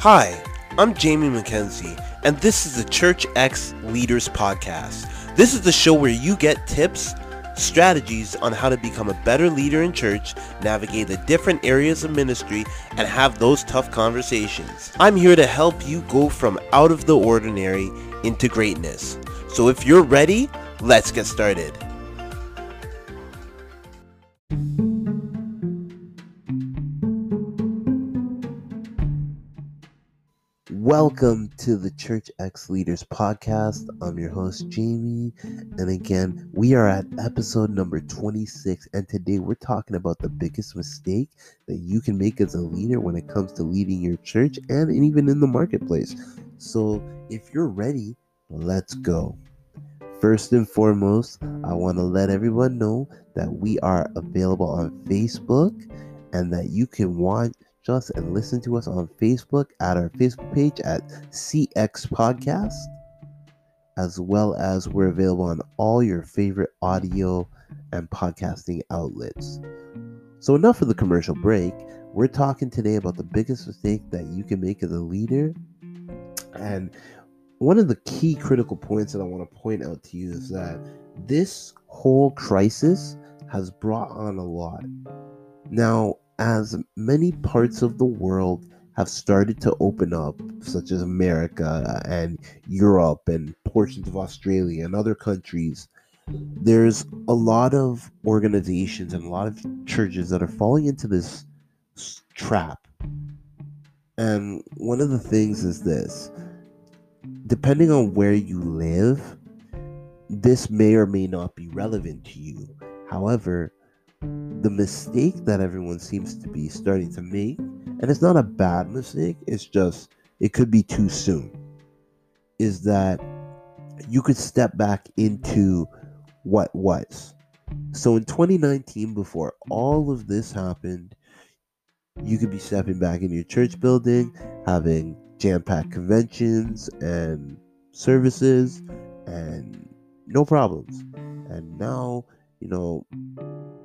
Hi, I'm Jamie McKenzie, and this is the Church X Leaders Podcast. This is the show where you get tips, strategies on how to become a better leader in church, navigate the different areas of ministry, and have those tough conversations. I'm here to help you go from out of the ordinary into greatness. So if you're ready, let's get started. Welcome to the Church X Leaders Podcast. I'm your host, Jamie. And again, we are at episode number 26. And today we're talking about the biggest mistake that you can make as a leader when it comes to leading your church and even in the marketplace. So if you're ready, let's go. First and foremost, I want to let everyone know that we are available on Facebook and that you can watch us and listen to us on Facebook at our Facebook page at CX Podcast, as well as we're available on all your favorite audio and podcasting outlets. So, enough of the commercial break. We're talking today about the biggest mistake that you can make as a leader. And one of the key critical points that I want to point out to you is that this whole crisis has brought on a lot. Now, as many parts of the world have started to open up, such as America and Europe and portions of Australia and other countries, there's a lot of organizations and a lot of churches that are falling into this trap. And one of the things is this depending on where you live, this may or may not be relevant to you. However, the mistake that everyone seems to be starting to make, and it's not a bad mistake, it's just it could be too soon, is that you could step back into what was. So in 2019, before all of this happened, you could be stepping back in your church building, having jam packed conventions and services, and no problems. And now, you know,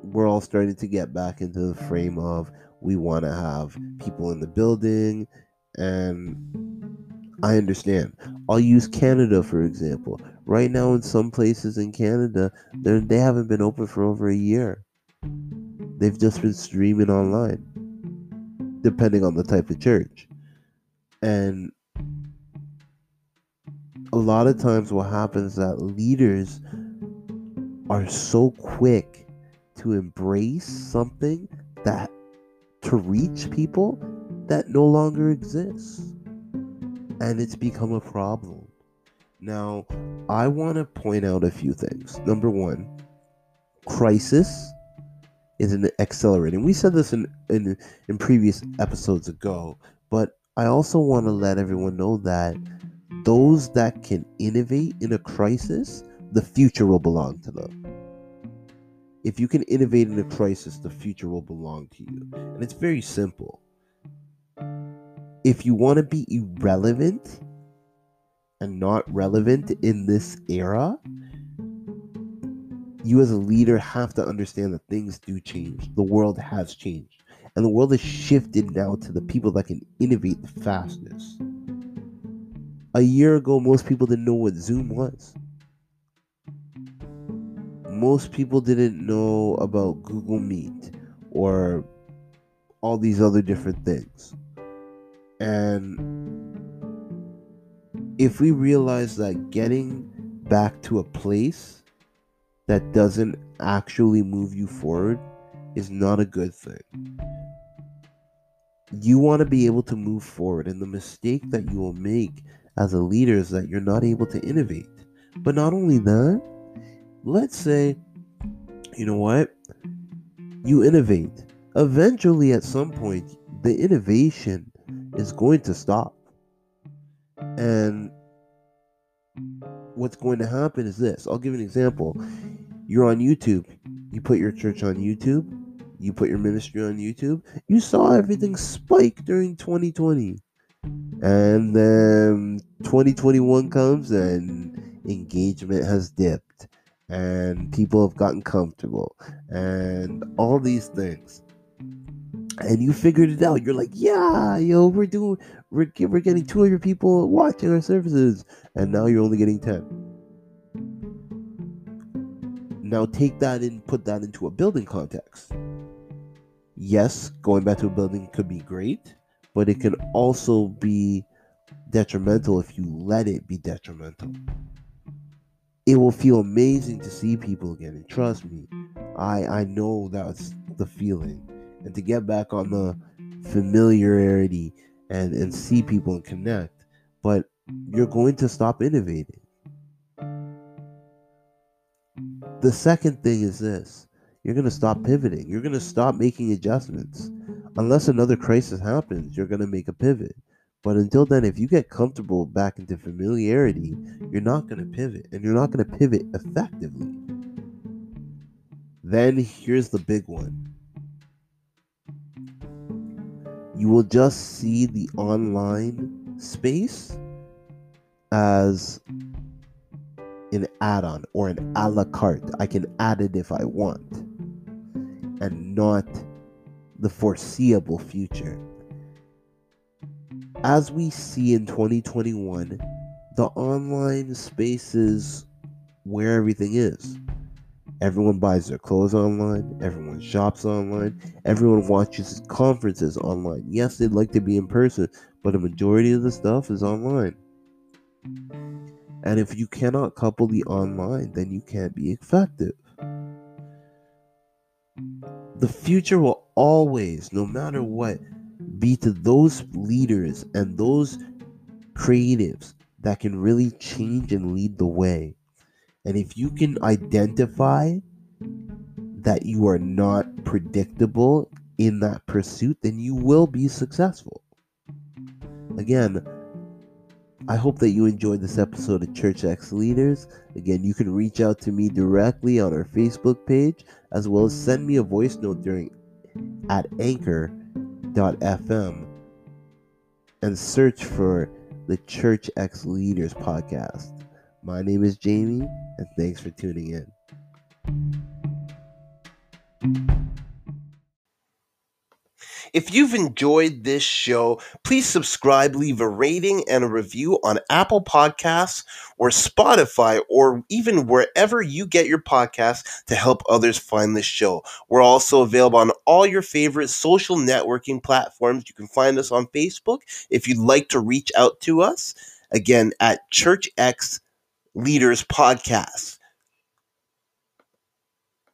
we're all starting to get back into the frame of we want to have people in the building and I understand. I'll use Canada for example. Right now in some places in Canada, they haven't been open for over a year. They've just been streaming online depending on the type of church. And a lot of times what happens is that leaders are so quick to embrace something that to reach people that no longer exists. And it's become a problem. Now, I want to point out a few things. Number one, crisis is an accelerating. We said this in, in, in previous episodes ago, but I also want to let everyone know that those that can innovate in a crisis, the future will belong to them if you can innovate in a crisis, the future will belong to you. And it's very simple. If you want to be irrelevant and not relevant in this era, you as a leader have to understand that things do change. The world has changed. And the world has shifted now to the people that can innovate the fastest. A year ago, most people didn't know what Zoom was most people didn't know about Google Meet or all these other different things. And if we realize that getting back to a place that doesn't actually move you forward is not a good thing. You want to be able to move forward, and the mistake that you will make as a leader is that you're not able to innovate. But not only that, let's say, you know what? You innovate. Eventually, at some point, the innovation is going to stop. And what's going to happen is this I'll give an example. You're on YouTube, you put your church on YouTube, you put your ministry on YouTube, you saw everything spike during 2020. And then 2021 comes and engagement has dipped and people have gotten comfortable and all these things. and you figured it out. You're like, yeah, yo, we're doing, we're, we're getting 200 people watching our services, and now you're only getting 10. Now take that and put that into a building context. Yes, going back to a building could be great, but it can also be detrimental if you let it be detrimental. It will feel amazing to see people again, and trust me, I I know that's the feeling. And to get back on the familiarity and and see people and connect, but you're going to stop innovating. The second thing is this you're going to stop pivoting. You're going to stop making adjustments. Unless another crisis happens, you're going to make a pivot. But until then, if you get comfortable back into familiarity, you're not going to pivot and you're not going to pivot effectively. Then here's the big one you will just see the online space as an add on or an a la carte. I can add it if I want, and not the foreseeable future. As we see in 2021, the online space is where everything is. Everyone buys their clothes online, everyone shops online, everyone watches conferences online. Yes, they'd like to be in person, but a majority of the stuff is online. And if you cannot couple the online, then you can't be effective. The future will always, no matter what, be to those leaders and those creatives that can really change and lead the way. And if you can identify that you are not predictable in that pursuit, then you will be successful. Again, I hope that you enjoyed this episode of Church X Leaders. Again, you can reach out to me directly on our Facebook page, as well as send me a voice note during at anchor.fm and search for the Church X Leaders podcast. My name is Jamie, and thanks for tuning in. If you've enjoyed this show, please subscribe, leave a rating and a review on Apple Podcasts or Spotify or even wherever you get your podcasts to help others find this show. We're also available on all your favorite social networking platforms. You can find us on Facebook if you'd like to reach out to us. Again, at Church X Leaders Podcast.